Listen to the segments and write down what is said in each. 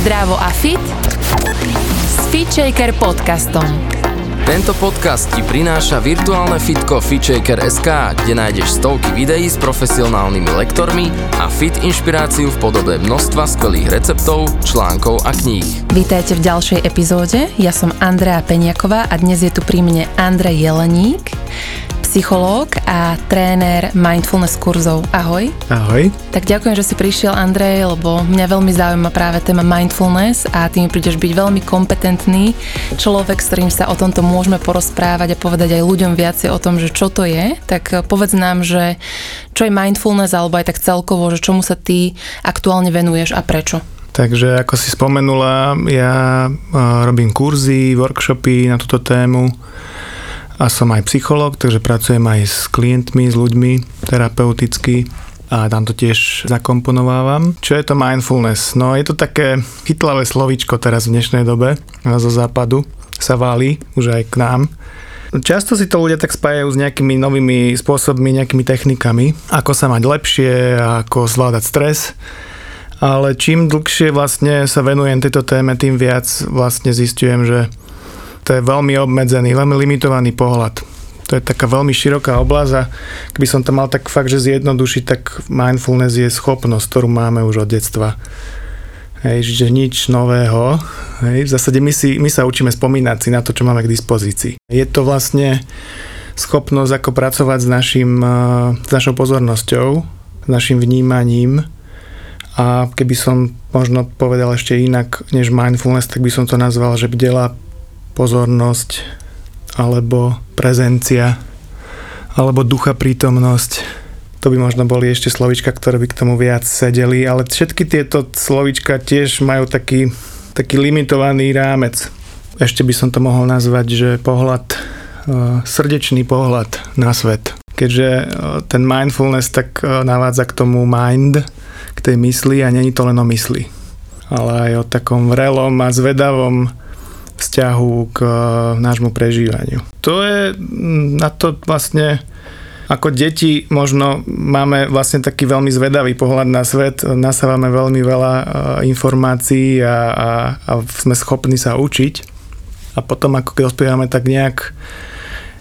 Zdravo a fit s FitShaker podcastom. Tento podcast ti prináša virtuálne fitko FitShaker.sk, kde nájdeš stovky videí s profesionálnymi lektormi a fit inšpiráciu v podobe množstva skvelých receptov, článkov a kníh. Vítajte v ďalšej epizóde. Ja som Andrea Peniaková a dnes je tu pri mne Andrej Jeleník psychológ a tréner mindfulness kurzov. Ahoj. Ahoj. Tak ďakujem, že si prišiel, Andrej, lebo mňa veľmi zaujíma práve téma mindfulness a ty mi prídeš byť veľmi kompetentný človek, s ktorým sa o tomto môžeme porozprávať a povedať aj ľuďom viacej o tom, že čo to je. Tak povedz nám, že čo je mindfulness alebo aj tak celkovo, že čomu sa ty aktuálne venuješ a prečo. Takže ako si spomenula, ja robím kurzy, workshopy na túto tému a som aj psychológ, takže pracujem aj s klientmi, s ľuďmi terapeuticky a tam to tiež zakomponovávam. Čo je to mindfulness? No je to také chytlavé slovíčko teraz v dnešnej dobe zo západu sa váli už aj k nám. Často si to ľudia tak spájajú s nejakými novými spôsobmi, nejakými technikami, ako sa mať lepšie, ako zvládať stres. Ale čím dlhšie vlastne sa venujem tejto téme, tým viac vlastne zistujem, že to je veľmi obmedzený, veľmi limitovaný pohľad. To je taká veľmi široká oblasť a keby som to mal tak fakt, že zjednodušiť, tak mindfulness je schopnosť, ktorú máme už od detstva. Hej, že nič nového. Hej, v zásade my, si, my sa učíme spomínať si na to, čo máme k dispozícii. Je to vlastne schopnosť, ako pracovať s, našim, s našou pozornosťou, s našim vnímaním a keby som možno povedal ešte inak než mindfulness, tak by som to nazval, že bdela pozornosť alebo prezencia alebo ducha prítomnosť. To by možno boli ešte slovička, ktoré by k tomu viac sedeli, ale všetky tieto slovička tiež majú taký, taký limitovaný rámec. Ešte by som to mohol nazvať, že pohľad, e, srdečný pohľad na svet. Keďže e, ten mindfulness tak e, navádza k tomu mind, k tej mysli a není to len o mysli, ale aj o takom vrelom a zvedavom vzťahu k eh, nášmu prežívaniu. To je na to vlastne ako deti možno máme vlastne taký veľmi zvedavý pohľad na svet, nasávame veľmi veľa eh, informácií a, a, a sme schopní sa učiť. A potom ako keď dospievame tak nejak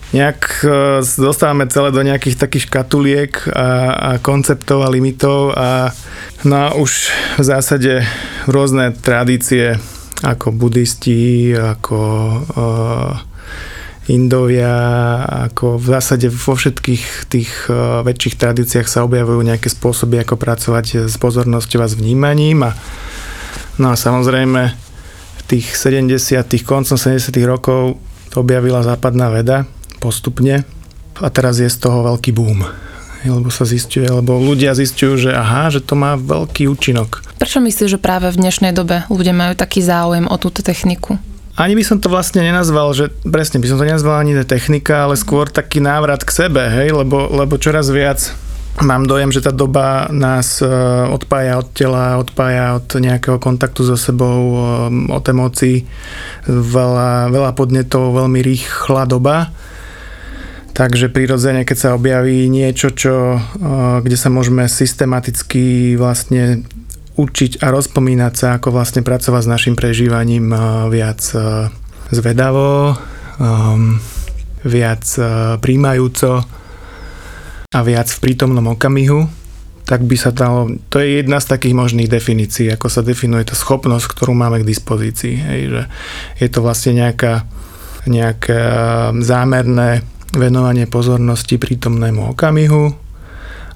nejak eh, dostávame celé do nejakých takých škatuliek a, a konceptov a limitov a no a už v zásade rôzne tradície ako buddhisti, ako uh, Indovia, ako v zásade vo všetkých tých uh, väčších tradíciách sa objavujú nejaké spôsoby, ako pracovať s pozornosťou a s vnímaním. A, no a samozrejme v tých 70 tých koncom 70 rokov objavila západná veda postupne a teraz je z toho veľký boom lebo sa zistuje, lebo ľudia zistujú, že aha, že to má veľký účinok. Prečo myslíš, že práve v dnešnej dobe ľudia majú taký záujem o túto techniku? Ani by som to vlastne nenazval, že presne by som to nenazval ani technika, ale skôr taký návrat k sebe, hej, lebo, lebo čoraz viac mám dojem, že tá doba nás e, odpája od tela, odpája od nejakého kontaktu so sebou, e, od emócií, veľa, veľa podnetov, veľmi rýchla doba Takže prirodzene, keď sa objaví niečo, čo, eh, kde sa môžeme systematicky vlastne učiť a rozpomínať sa, ako vlastne pracovať s našim prežívaním eh, viac eh, zvedavo, ehm, viac príjmajúco a viac v prítomnom okamihu, tak by sa dalo, to je jedna z takých možných definícií, ako sa definuje tá schopnosť, ktorú máme k dispozícii. Hej, že je to vlastne nejaká, nejaké zámerné venovanie pozornosti prítomnému okamihu,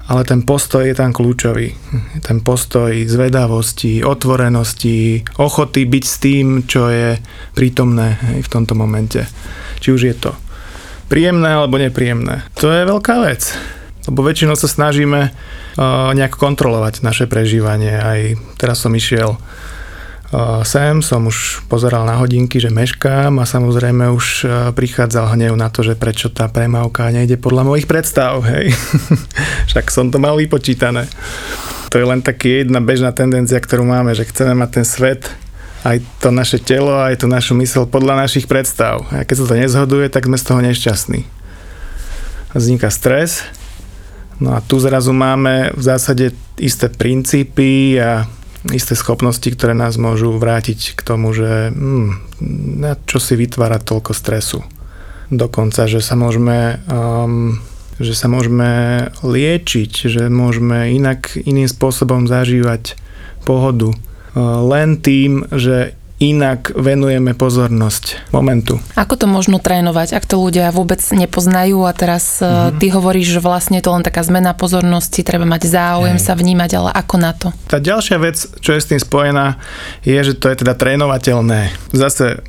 ale ten postoj je tam kľúčový. Ten postoj zvedavosti, otvorenosti, ochoty byť s tým, čo je prítomné v tomto momente. Či už je to príjemné alebo nepríjemné. To je veľká vec. Lebo väčšinou sa snažíme nejak kontrolovať naše prežívanie. Aj teraz som išiel sem, som už pozeral na hodinky, že meškám a samozrejme už prichádzal hnev na to, že prečo tá premávka nejde podľa mojich predstav, hej. Však som to mal vypočítané. To je len taký jedna bežná tendencia, ktorú máme, že chceme mať ten svet aj to naše telo, aj tú našu mysl podľa našich predstav. A keď sa to nezhoduje, tak sme z toho nešťastní. Vzniká stres, no a tu zrazu máme v zásade isté princípy a isté schopnosti, ktoré nás môžu vrátiť k tomu, že hm, na čo si vytvára toľko stresu. Dokonca, že sa môžeme um, že sa môžeme liečiť, že môžeme inak, iným spôsobom zažívať pohodu. Uh, len tým, že inak venujeme pozornosť momentu. Ako to možno trénovať, ak to ľudia vôbec nepoznajú a teraz mm-hmm. ty hovoríš, že vlastne to len taká zmena pozornosti, treba mať záujem Hej. sa vnímať, ale ako na to? Tá ďalšia vec, čo je s tým spojená, je, že to je teda trénovateľné. Zase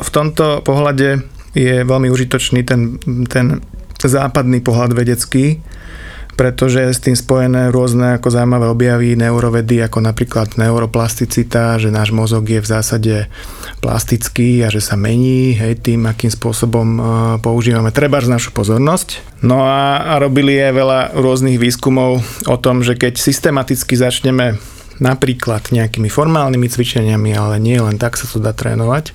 v tomto pohľade je veľmi užitočný ten, ten západný pohľad vedecký, pretože s tým spojené rôzne ako zaujímavé objavy neurovedy, ako napríklad neuroplasticita, že náš mozog je v zásade plastický a že sa mení hej, tým, akým spôsobom uh, používame treba našu pozornosť. No a, a robili aj veľa rôznych výskumov o tom, že keď systematicky začneme napríklad nejakými formálnymi cvičeniami, ale nie len tak sa to dá trénovať,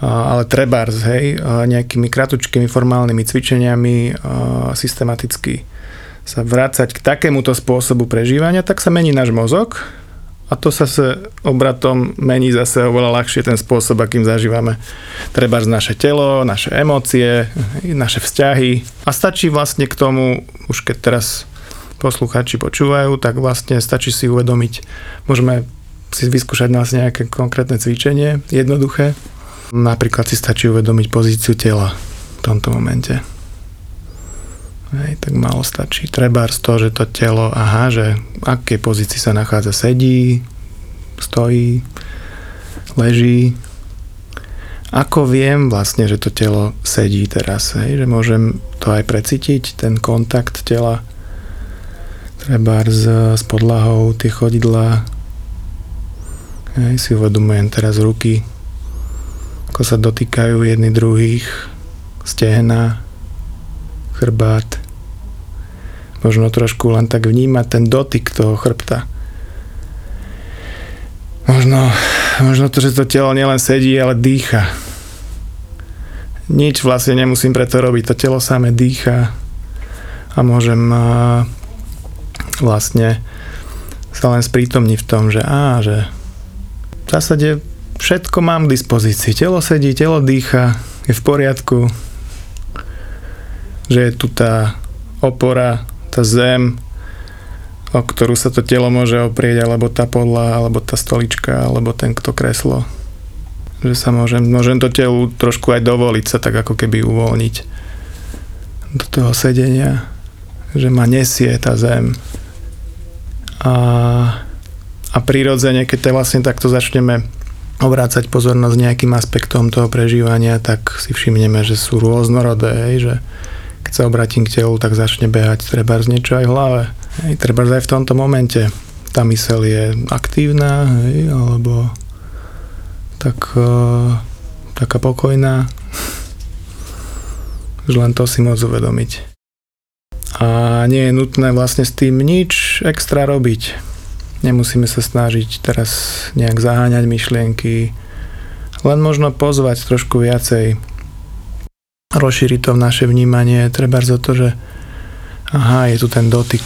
ale trebárs, hej, nejakými kratučkými formálnymi cvičeniami systematicky sa vrácať k takémuto spôsobu prežívania, tak sa mení náš mozog a to sa sa obratom mení zase oveľa ľahšie ten spôsob, akým zažívame treba naše telo, naše emócie, naše vzťahy. A stačí vlastne k tomu, už keď teraz poslucháči počúvajú, tak vlastne stačí si uvedomiť, môžeme si vyskúšať vlastne nejaké konkrétne cvičenie, jednoduché. Napríklad si stačí uvedomiť pozíciu tela v tomto momente. Hej, tak málo stačí. Treba z toho, že to telo, aha, že v akej pozícii sa nachádza, sedí, stojí, leží. Ako viem vlastne, že to telo sedí teraz, hej, že môžem to aj precítiť, ten kontakt tela, treba s, s podlahou, tie chodidlá, hej, si uvedomujem teraz ruky, ako sa dotýkajú jedni druhých, stehna, chrbát. Možno trošku len tak vnímať ten dotyk toho chrbta. Možno, možno to, že to telo nielen sedí, ale dýcha. Nič vlastne nemusím preto robiť. To telo samé dýcha a môžem vlastne sa len sprítomniť v tom, že á, že v zásade všetko mám k dispozícii. Telo sedí, telo dýcha, je v poriadku, že je tu tá opora, tá zem, o ktorú sa to telo môže oprieť, alebo tá podla, alebo tá stolička, alebo ten kto kreslo. Že sa môžem, môžem to telu trošku aj dovoliť sa tak ako keby uvoľniť do toho sedenia, že ma nesie tá zem. A, a prirodzene, keď to vlastne takto začneme obrácať pozornosť nejakým aspektom toho prežívania, tak si všimneme, že sú rôznorodé, že keď sa obratím k telu, tak začne behať treba z niečo aj v hlave. Hej, treba aj v tomto momente. Tá myseľ je aktívna, hej, alebo tak, uh, taká pokojná. Už len to si môcť uvedomiť. A nie je nutné vlastne s tým nič extra robiť. Nemusíme sa snažiť teraz nejak zaháňať myšlienky, len možno pozvať trošku viacej rozšíriť to v naše vnímanie, treba za to, že aha, je tu ten dotyk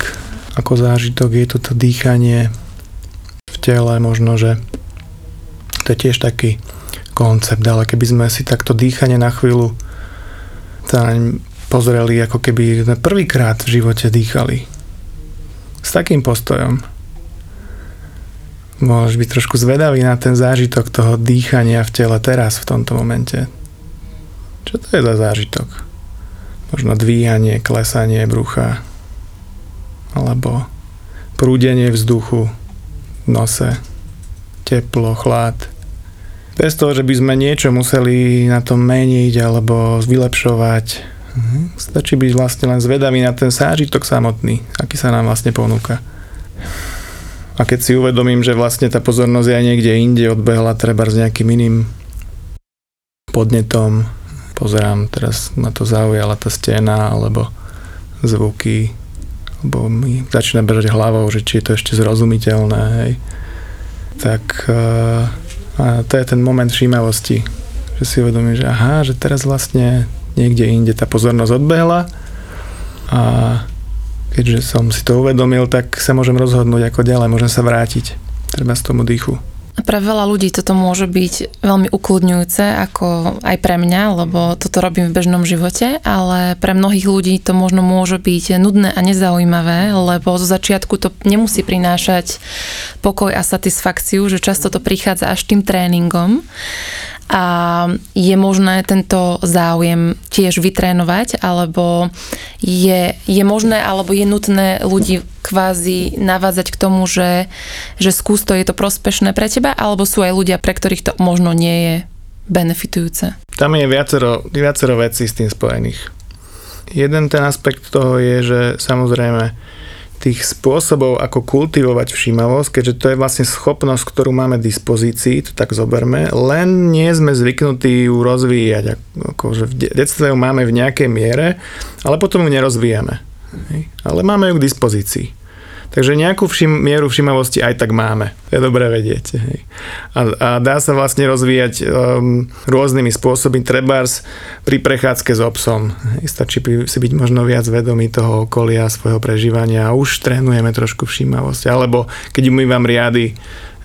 ako zážitok, je tu to dýchanie v tele, možno, že to je tiež taký koncept, ale keby sme si takto dýchanie na chvíľu pozreli, ako keby sme prvýkrát v živote dýchali. S takým postojom. Môžeš byť trošku zvedavý na ten zážitok toho dýchania v tele teraz, v tomto momente. Čo to je za zážitok? Možno dvíhanie, klesanie brucha alebo prúdenie vzduchu v nose, teplo, chlad. Bez toho, že by sme niečo museli na tom meniť alebo vylepšovať. Mhm. Stačí byť vlastne len zvedavý na ten zážitok samotný, aký sa nám vlastne ponúka. A keď si uvedomím, že vlastne tá pozornosť aj niekde inde odbehla treba s nejakým iným podnetom, pozerám, teraz ma to zaujala tá stena, alebo zvuky, alebo mi začína bežať hlavou, že či je to ešte zrozumiteľné, hej. Tak uh, a to je ten moment všímavosti, že si uvedomím, že aha, že teraz vlastne niekde inde tá pozornosť odbehla a keďže som si to uvedomil, tak sa môžem rozhodnúť ako ďalej, môžem sa vrátiť treba z tomu dýchu. Pre veľa ľudí toto môže byť veľmi ukludňujúce, ako aj pre mňa, lebo toto robím v bežnom živote, ale pre mnohých ľudí to možno môže byť nudné a nezaujímavé, lebo zo začiatku to nemusí prinášať pokoj a satisfakciu, že často to prichádza až tým tréningom. A je možné tento záujem tiež vytrénovať, alebo je, je možné, alebo je nutné ľudí kvázi navádzať k tomu, že, že skús to, je to prospešné pre teba, alebo sú aj ľudia, pre ktorých to možno nie je benefitujúce? Tam je viacero, viacero vecí s tým spojených. Jeden ten aspekt toho je, že samozrejme tých spôsobov, ako kultivovať všímavosť, keďže to je vlastne schopnosť, ktorú máme v dispozícii, to tak zoberme, len nie sme zvyknutí ju rozvíjať. Akože v detstve ju máme v nejakej miere, ale potom ju nerozvíjame. Ale máme ju k dispozícii. Takže nejakú všim, mieru všimavosti aj tak máme. To je dobré vedieť. Hej. A, a dá sa vlastne rozvíjať um, rôznymi spôsobmi. Trebárs pri prechádzke s obsom. Hej. Stačí si byť možno viac vedomý toho okolia, svojho prežívania už trénujeme trošku všímavosť. Alebo keď umývam riady,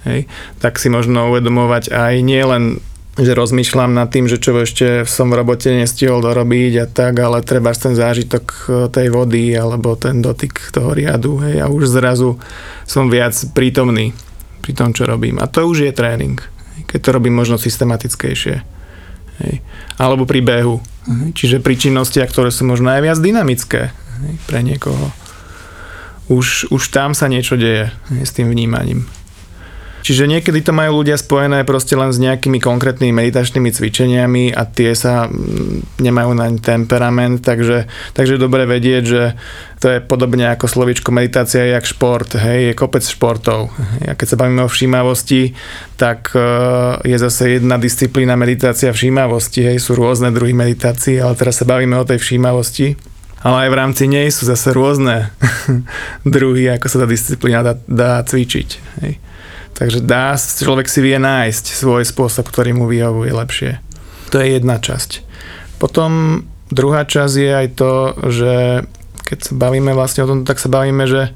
hej, tak si možno uvedomovať aj nielen že rozmýšľam nad tým, že čo ešte som v robote nestihol dorobiť a tak, ale treba ten zážitok e, tej vody alebo ten dotyk toho riadu hej, a už zrazu som viac prítomný pri tom, čo robím. A to už je tréning, keď to robím možno systematickejšie. Hej. Alebo pri behu. Hej. Čiže pri činnostiach, ktoré sú možno aj viac dynamické hej, pre niekoho. Už, už tam sa niečo deje hej, s tým vnímaním. Čiže niekedy to majú ľudia spojené proste len s nejakými konkrétnymi meditačnými cvičeniami a tie sa mm, nemajú naň temperament, takže, takže dobre vedieť, že to je podobne ako slovičko meditácia je jak šport, hej, je kopec športov. A keď sa bavíme o všímavosti, tak e, je zase jedna disciplína meditácia všímavosti, hej, sú rôzne druhy meditácií, ale teraz sa bavíme o tej všímavosti ale aj v rámci nej sú zase rôzne druhy, ako sa tá disciplína dá, dá cvičiť. Hej. Takže dá, človek si vie nájsť svoj spôsob, ktorý mu vyhovuje lepšie. To je jedna časť. Potom druhá časť je aj to, že keď sa bavíme vlastne o tom, tak sa bavíme, že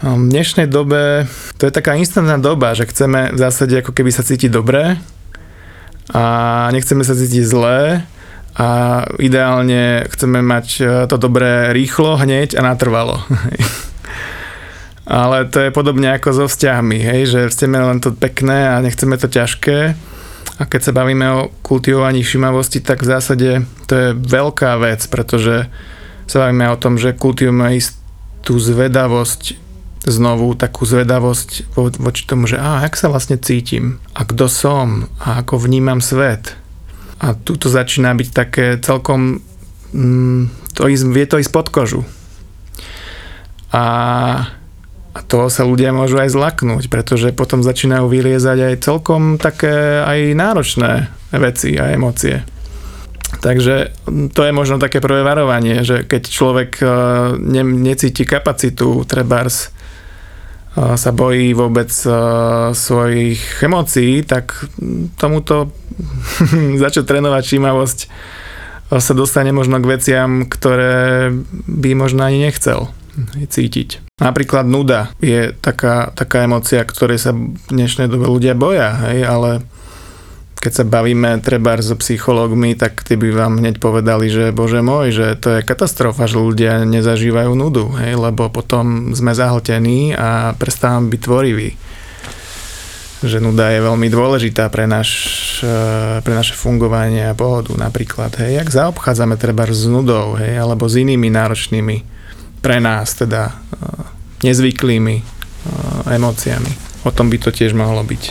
v dnešnej dobe, to je taká instantná doba, že chceme v zásade ako keby sa cítiť dobre a nechceme sa cítiť zlé a ideálne chceme mať to dobré rýchlo, hneď a natrvalo. Ale to je podobne ako so vzťahmi, hej, že chceme len to pekné a nechceme to ťažké. A keď sa bavíme o kultivovaní všimavosti, tak v zásade to je veľká vec, pretože sa bavíme o tom, že kultivujeme istú zvedavosť, znovu takú zvedavosť vo, voči tomu, že a, jak sa vlastne cítim a kto som a ako vnímam svet. A tu to začína byť také celkom, mm, to ísť, vie to ísť pod kožu. A a to sa ľudia môžu aj zlaknúť, pretože potom začínajú vyliezať aj celkom také aj náročné veci a emócie. Takže to je možno také prvé varovanie, že keď človek e, ne, necíti kapacitu, trebárs e, sa bojí vôbec e, svojich emócií, tak tomuto začať trénovať všímavosť sa dostane možno k veciam, ktoré by možno ani nechcel cítiť. Napríklad nuda je taká, taká emocia, ktorej sa v dnešnej dobe ľudia boja, hej, ale keď sa bavíme treba so psychológmi, tak tí by vám hneď povedali, že bože môj, že to je katastrofa, že ľudia nezažívajú nudu, hej, lebo potom sme zahltení a prestávame byť tvoriví. Že nuda je veľmi dôležitá pre, naš, pre naše fungovanie a pohodu napríklad. Hej, jak zaobchádzame treba s nudou, hej, alebo s inými náročnými pre nás teda uh, nezvyklými uh, emóciami. O tom by to tiež mohlo byť.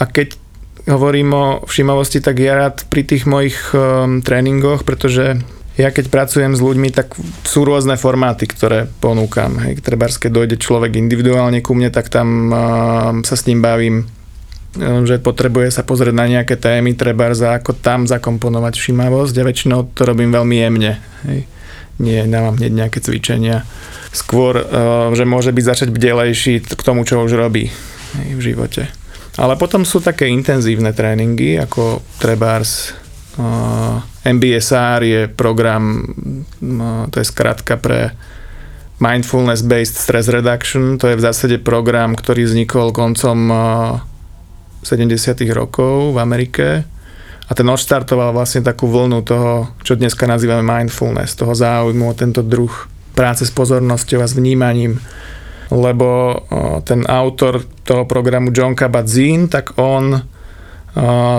A keď hovorím o všimavosti, tak ja rád pri tých mojich um, tréningoch, pretože ja keď pracujem s ľuďmi, tak sú rôzne formáty, ktoré ponúkam. Hej, trebárs, keď dojde človek individuálne ku mne, tak tam uh, sa s ním bavím že potrebuje sa pozrieť na nejaké témy, treba za ako tam zakomponovať všimavosť a väčšinou to robím veľmi jemne. Hej nie dávam hneď nejaké cvičenia. Skôr, eh, že môže byť začať bdelejší k tomu, čo už robí v živote. Ale potom sú také intenzívne tréningy, ako trebárs eh, MBSR je program, eh, to je skratka pre Mindfulness-based stress reduction, to je v zásade program, ktorý vznikol koncom 70. rokov v Amerike a ten odštartoval vlastne takú vlnu toho, čo dneska nazývame mindfulness, toho záujmu o tento druh práce s pozornosťou a s vnímaním lebo ten autor toho programu John Kabat-Zinn, tak on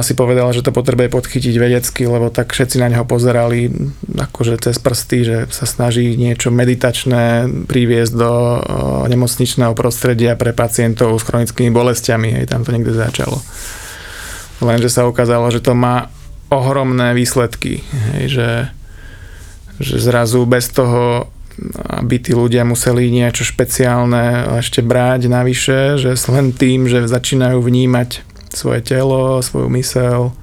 si povedal, že to potrebuje podchytiť vedecky, lebo tak všetci na neho pozerali akože cez prsty, že sa snaží niečo meditačné priviesť do nemocničného prostredia pre pacientov s chronickými bolestiami. Hej, tam to niekde začalo. Lenže sa ukázalo, že to má ohromné výsledky. Hej, že, že zrazu bez toho aby tí ľudia museli niečo špeciálne ešte brať navyše, že len tým, že začínajú vnímať svoje telo, svoju mysel,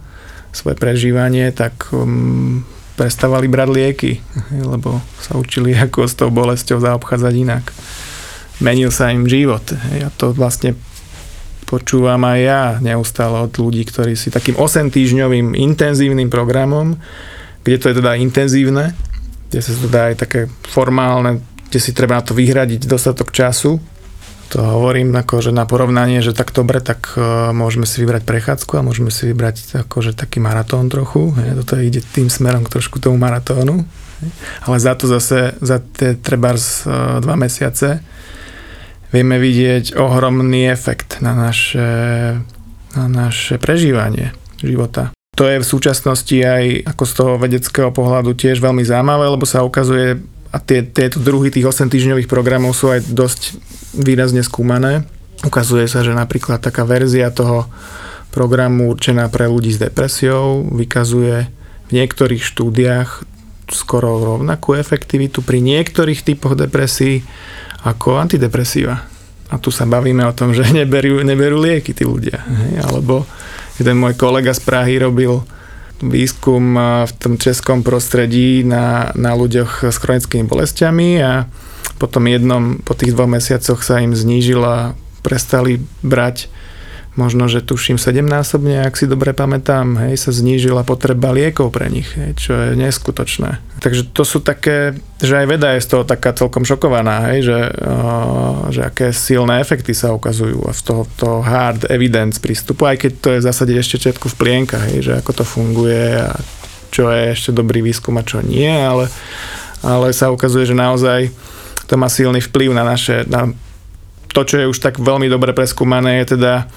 svoje prežívanie, tak um, prestávali brať lieky, lebo sa učili, ako s tou bolesťou zaobchádzať inak. Menil sa im život. Ja to vlastne počúvam aj ja neustále od ľudí, ktorí si takým 8 týždňovým intenzívnym programom, kde to je teda intenzívne, kde sa to dá aj také formálne, kde si treba na to vyhradiť dostatok času. To hovorím že na porovnanie, že tak dobre, tak uh, môžeme si vybrať prechádzku a môžeme si vybrať akože taký maratón trochu. Je, toto ide tým smerom k trošku tomu maratónu. Ale za to zase, za tie treba uh, dva mesiace vieme vidieť ohromný efekt na naše, na naše prežívanie života. To je v súčasnosti aj ako z toho vedeckého pohľadu tiež veľmi zaujímavé, lebo sa ukazuje, a tie, tieto druhy tých 8 týždňových programov sú aj dosť výrazne skúmané. Ukazuje sa, že napríklad taká verzia toho programu určená pre ľudí s depresiou vykazuje v niektorých štúdiách skoro rovnakú efektivitu pri niektorých typoch depresí ako antidepresíva. A tu sa bavíme o tom, že neberú, neberú lieky tí ľudia. Hej? Alebo jeden môj kolega z Prahy robil výskum v tom českom prostredí na, na ľuďoch s chronickými bolestiami a po tom jednom, po tých dvoch mesiacoch sa im znížila, prestali brať možno, že tuším 7-násobne, ak si dobre pamätám, hej, sa znížila potreba liekov pre nich, hej, čo je neskutočné. Takže to sú také, že aj veda je z toho taká celkom šokovaná, hej, že, uh, že aké silné efekty sa ukazujú a z toho to hard evidence prístupu, aj keď to je v zásade ešte všetko v plienkach, hej, že ako to funguje a čo je ešte dobrý výskum a čo nie, ale, ale sa ukazuje, že naozaj to má silný vplyv na naše, na to, čo je už tak veľmi dobre preskúmané, je teda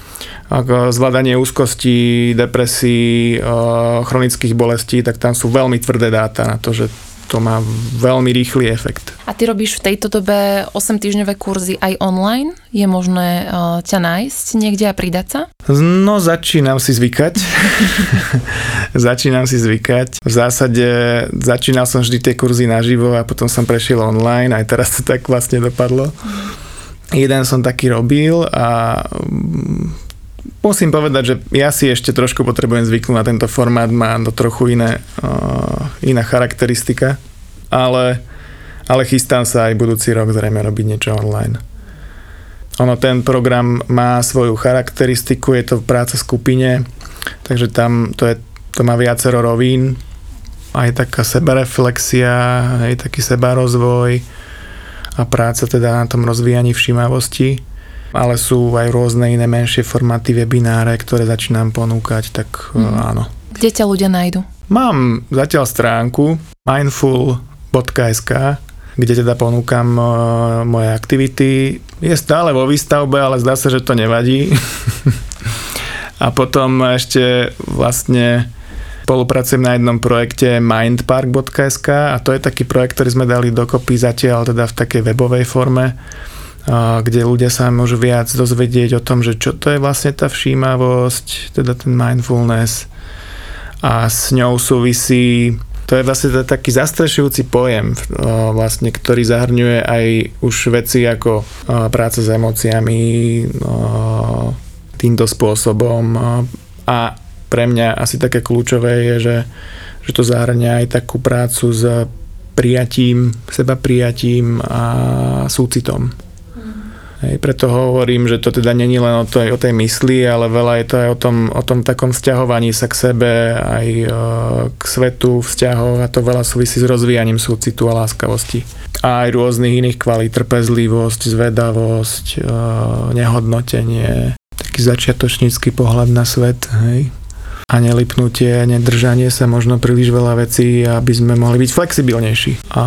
zvládanie úzkosti, depresí, chronických bolestí, tak tam sú veľmi tvrdé dáta na to, že to má veľmi rýchly efekt. A ty robíš v tejto dobe 8 týždňové kurzy aj online? Je možné uh, ťa nájsť niekde a pridať sa? No, začínam si zvykať. začínam si zvykať. V zásade začínal som vždy tie kurzy naživo a potom som prešiel online, aj teraz to tak vlastne dopadlo. Mm jeden som taký robil a mm, musím povedať, že ja si ešte trošku potrebujem zvyknúť na tento formát, má to trochu iné, uh, iná charakteristika, ale, ale chystám sa aj budúci rok zrejme robiť niečo online. Ono, ten program má svoju charakteristiku, je to v skupine, takže tam to, je, to má viacero rovín, aj taká sebareflexia, aj taký sebarozvoj, a práca teda na tom rozvíjaní všímavosti, ale sú aj rôzne iné menšie formáty webináre, ktoré začínam ponúkať, tak mm. áno. Kde ťa ľudia nájdu? Mám zatiaľ stránku mindful.sk, kde teda ponúkam uh, moje aktivity. Je stále vo výstavbe, ale zdá sa, že to nevadí. a potom ešte vlastne Spolupracujem na jednom projekte mindpark.sk a to je taký projekt, ktorý sme dali dokopy zatiaľ teda v takej webovej forme, kde ľudia sa môžu viac dozvedieť o tom, že čo to je vlastne tá všímavosť, teda ten mindfulness. A s ňou súvisí to je vlastne taký zastrešujúci pojem, vlastne, ktorý zahrňuje aj už veci ako práca s emóciami týmto spôsobom a pre mňa asi také kľúčové je, že, že to zahrania aj takú prácu s prijatím, seba prijatím a súcitom. Hej, preto hovorím, že to teda není len o tej, o tej mysli, ale veľa je to aj o tom, o tom takom vzťahovaní sa k sebe, aj e, k svetu, vzťahov a to veľa súvisí s rozvíjaním súcitu a láskavosti. A aj rôznych iných kvalít, trpezlivosť, zvedavosť, e, nehodnotenie, taký začiatočnícky pohľad na svet, hej a nelipnutie, nedržanie sa možno príliš veľa vecí, aby sme mohli byť flexibilnejší. A,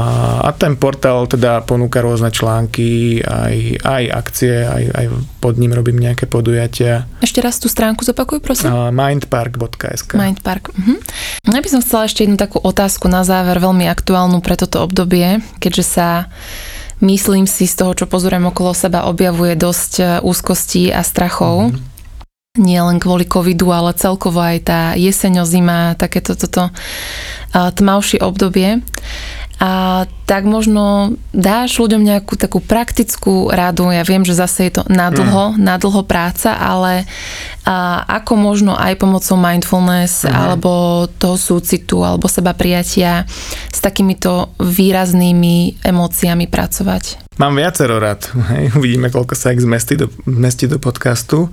a ten portál teda ponúka rôzne články, aj, aj akcie, aj, aj pod ním robím nejaké podujatia. Ešte raz tú stránku zopakuj, prosím. Mindpark.sk Mindpark. Uh-huh. Ja by som chcela ešte jednu takú otázku na záver, veľmi aktuálnu pre toto obdobie, keďže sa myslím si z toho, čo pozorujem okolo seba, objavuje dosť e, úzkostí a strachov. Uh-huh nie len kvôli covidu, ale celkovo aj tá jeseňo, zima, takéto toto tmavšie obdobie. A tak možno dáš ľuďom nejakú takú praktickú radu, ja viem, že zase je to nadlho, mm. nadlho práca, ale a ako možno aj pomocou mindfulness mm. alebo toho súcitu alebo seba prijatia s takýmito výraznými emóciami pracovať? Mám viacero rád. Hej. Uvidíme, koľko sa ich zmestí do, zmestí do podcastu.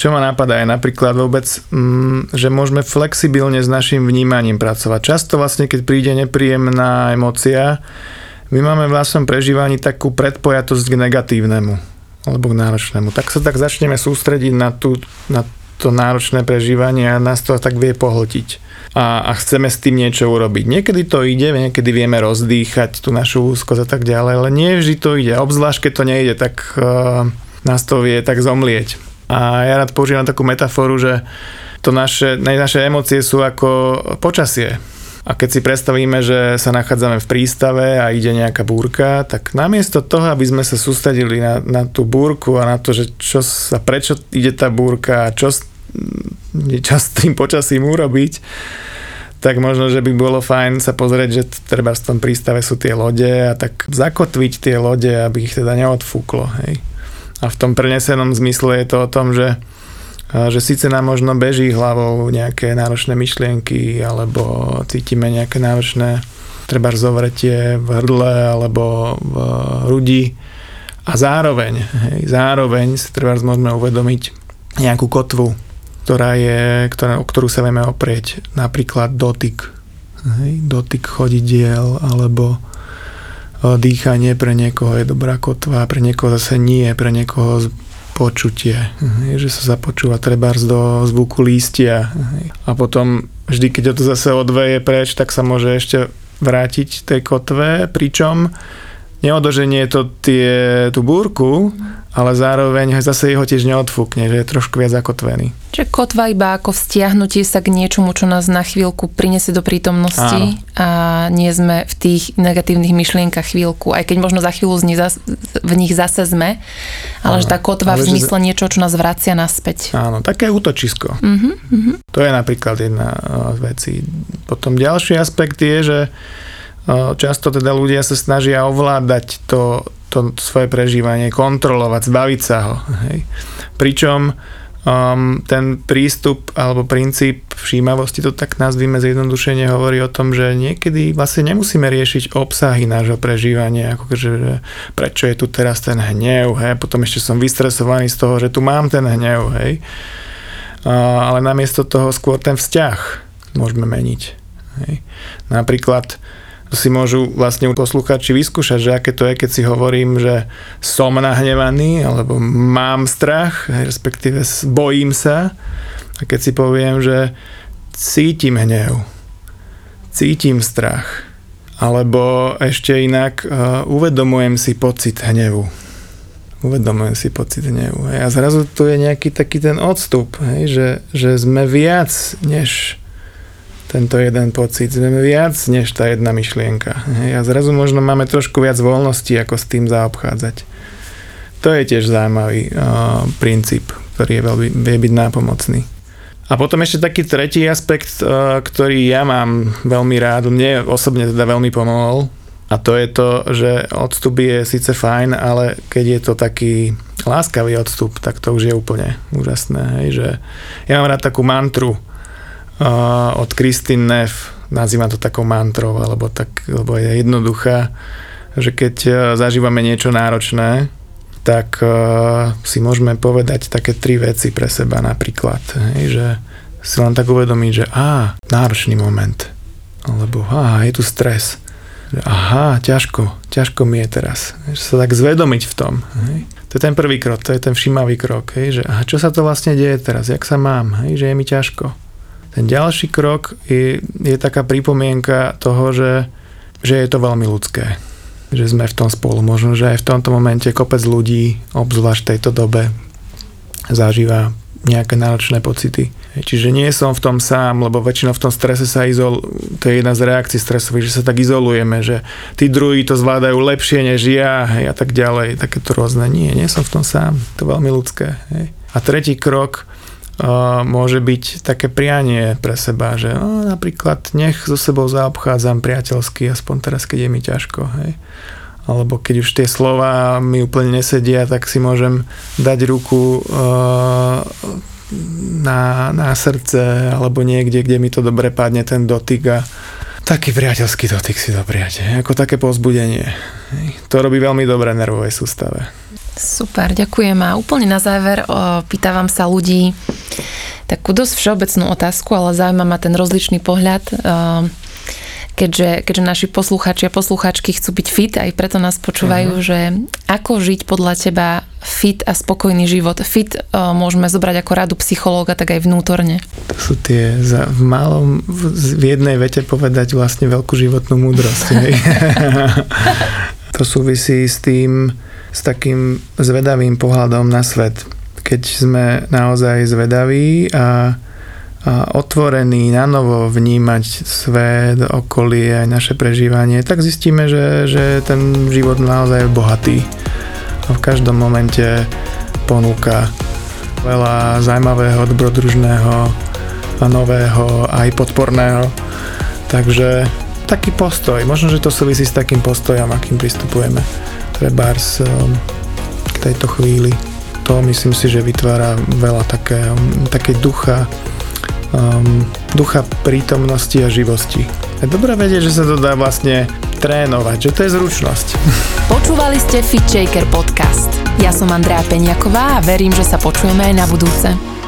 Čo ma napadá je napríklad vôbec, mm, že môžeme flexibilne s našim vnímaním pracovať. Často vlastne, keď príde nepríjemná emócia, my máme v našom prežívaní takú predpojatosť k negatívnemu alebo k náročnému. Tak sa tak začneme sústrediť na, tú, na to náročné prežívanie a nás to tak vie pohltiť. A, a chceme s tým niečo urobiť. Niekedy to ide, niekedy vieme rozdýchať tú našu úzkosť a tak ďalej, ale nie vždy to ide. Obzvlášť, keď to nejde, tak uh, nás to vie tak zomlieť. A ja rád používam takú metaforu, že to naše, naše emócie sú ako počasie. A keď si predstavíme, že sa nachádzame v prístave a ide nejaká búrka, tak namiesto toho, aby sme sa sústredili na, na tú búrku a na to, že čo sa, prečo ide tá búrka a čo, čo s tým počasím urobiť, tak možno, že by bolo fajn sa pozrieť, že treba v tom prístave sú tie lode a tak zakotviť tie lode, aby ich teda neodfúklo. Hej. A v tom prenesenom zmysle je to o tom, že, že síce nám možno beží hlavou nejaké náročné myšlienky alebo cítime nejaké náročné treba zovretie v hrdle alebo v hrudi a zároveň, hej, zároveň si treba môžeme uvedomiť nejakú kotvu, ktorá je, ktorá, o ktorú sa vieme oprieť, napríklad dotyk, hej, dotyk chodidiel alebo dýchanie pre niekoho je dobrá kotva, pre niekoho zase nie, pre niekoho počutie, že sa započúva treba do zvuku lístia. A potom vždy, keď to zase odveje preč, tak sa môže ešte vrátiť tej kotve, pričom neodoženie to tie, tú búrku, ale zároveň zase jeho tiež neodfúkne, že je trošku viac zakotvený. Čiže kotva iba ako vzťahnutie sa k niečomu, čo nás na chvíľku prinesie do prítomnosti Áno. a nie sme v tých negatívnych myšlienkach chvíľku, aj keď možno za chvíľu z nich v nich zase sme, ale Áno. že tá kotva ale v zmysle že... niečo, čo nás vracia naspäť. Áno, také útočisko. Uh-huh, uh-huh. To je napríklad jedna z vecí. Potom ďalší aspekt je, že Často teda ľudia sa snažia ovládať to, to svoje prežívanie, kontrolovať, zbaviť sa ho. Hej. Pričom um, ten prístup alebo princíp všímavosti, to tak nazvime zjednodušene, hovorí o tom, že niekedy vlastne nemusíme riešiť obsahy nášho prežívania, ako že prečo je tu teraz ten hnev, hej, potom ešte som vystresovaný z toho, že tu mám ten hnev, hej. Uh, ale namiesto toho skôr ten vzťah môžeme meniť. Hej. Napríklad si môžu vlastne posluchači vyskúšať, že aké to je, keď si hovorím, že som nahnevaný, alebo mám strach, respektíve bojím sa. A keď si poviem, že cítim hnev, cítim strach, alebo ešte inak uh, uvedomujem si pocit hnevu. Uvedomujem si pocit hnevu. A zrazu tu je nejaký taký ten odstup, hej, že, že sme viac než tento jeden pocit. Sme viac než tá jedna myšlienka. A zrazu možno máme trošku viac voľnosti, ako s tým zaobchádzať. To je tiež zaujímavý uh, princíp, ktorý je veľmi, vie byť nápomocný. A potom ešte taký tretí aspekt, uh, ktorý ja mám veľmi rád, mne osobne teda veľmi pomohol, a to je to, že odstup je síce fajn, ale keď je to taký láskavý odstup, tak to už je úplne úžasné. Hej, že ja mám rád takú mantru, od Kristin Neff, nazývam to takou mantrou, alebo tak, lebo je jednoduchá, že keď e, zažívame niečo náročné, tak uh, si môžeme povedať také tri veci pre seba napríklad, hej, že si len tak uvedomiť, že á, náročný moment, alebo á, je tu stres, aha, ťažko, ťažko mi je teraz, že sa tak zvedomiť v tom. Hej. To je ten prvý krok, to je ten všímavý krok, hej, že aha, čo sa to vlastne deje teraz, jak sa mám, hej, že je mi ťažko. Ten ďalší krok je, je taká pripomienka toho, že, že je to veľmi ľudské že sme v tom spolu. Možno, že aj v tomto momente kopec ľudí, obzvlášť v tejto dobe, zažíva nejaké náročné pocity. Čiže nie som v tom sám, lebo väčšinou v tom strese sa izol, to je jedna z reakcií stresových, že sa tak izolujeme, že tí druhí to zvládajú lepšie než ja hej, a tak ďalej, takéto rôzne. Nie, nie som v tom sám, to je veľmi ľudské. Hej. A tretí krok môže byť také prianie pre seba, že no, napríklad nech so sebou zaobchádzam priateľsky, aspoň teraz, keď je mi ťažko. Hej alebo keď už tie slova mi úplne nesedia, tak si môžem dať ruku uh, na, na srdce alebo niekde, kde mi to dobre padne ten dotyk a taký priateľský dotyk si dopriate, ako také pozbudenie. To robí veľmi dobre nervovej sústave. Super, ďakujem. A úplne na záver pýtavam sa ľudí takú dosť všeobecnú otázku, ale zaujíma ma ten rozličný pohľad. Keďže, keďže naši posluchači a posluchačky chcú byť fit, aj preto nás počúvajú, uh-huh. že ako žiť podľa teba fit a spokojný život. Fit môžeme zobrať ako radu psychológa, tak aj vnútorne. To sú tie za, v malom, v jednej vete povedať vlastne veľkú životnú múdrosť. to súvisí s tým, s takým zvedavým pohľadom na svet. Keď sme naozaj zvedaví a a otvorený na novo vnímať svet, okolie, aj naše prežívanie, tak zistíme, že, že ten život naozaj je bohatý. A v každom momente ponúka veľa zaujímavého, dobrodružného a nového, aj podporného. Takže taký postoj, možno, že to súvisí s takým postojom, akým pristupujeme trebárs um, k tejto chvíli. To myslím si, že vytvára veľa také, také ducha, um, ducha prítomnosti a živosti. Je dobré vedieť, že sa to dá vlastne trénovať, že to je zručnosť. Počúvali ste Fit Shaker podcast. Ja som Andrea Peňaková a verím, že sa počujeme aj na budúce.